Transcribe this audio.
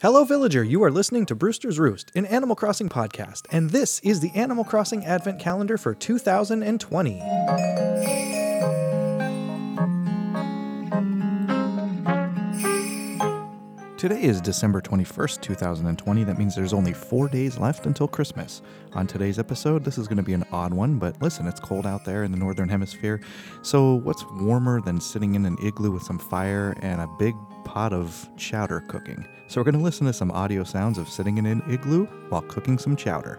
Hello, villager. You are listening to Brewster's Roost, an Animal Crossing podcast, and this is the Animal Crossing Advent Calendar for 2020. Today is December 21st, 2020. That means there's only four days left until Christmas. On today's episode, this is going to be an odd one, but listen, it's cold out there in the Northern Hemisphere. So, what's warmer than sitting in an igloo with some fire and a big pot of chowder cooking? So, we're going to listen to some audio sounds of sitting in an igloo while cooking some chowder.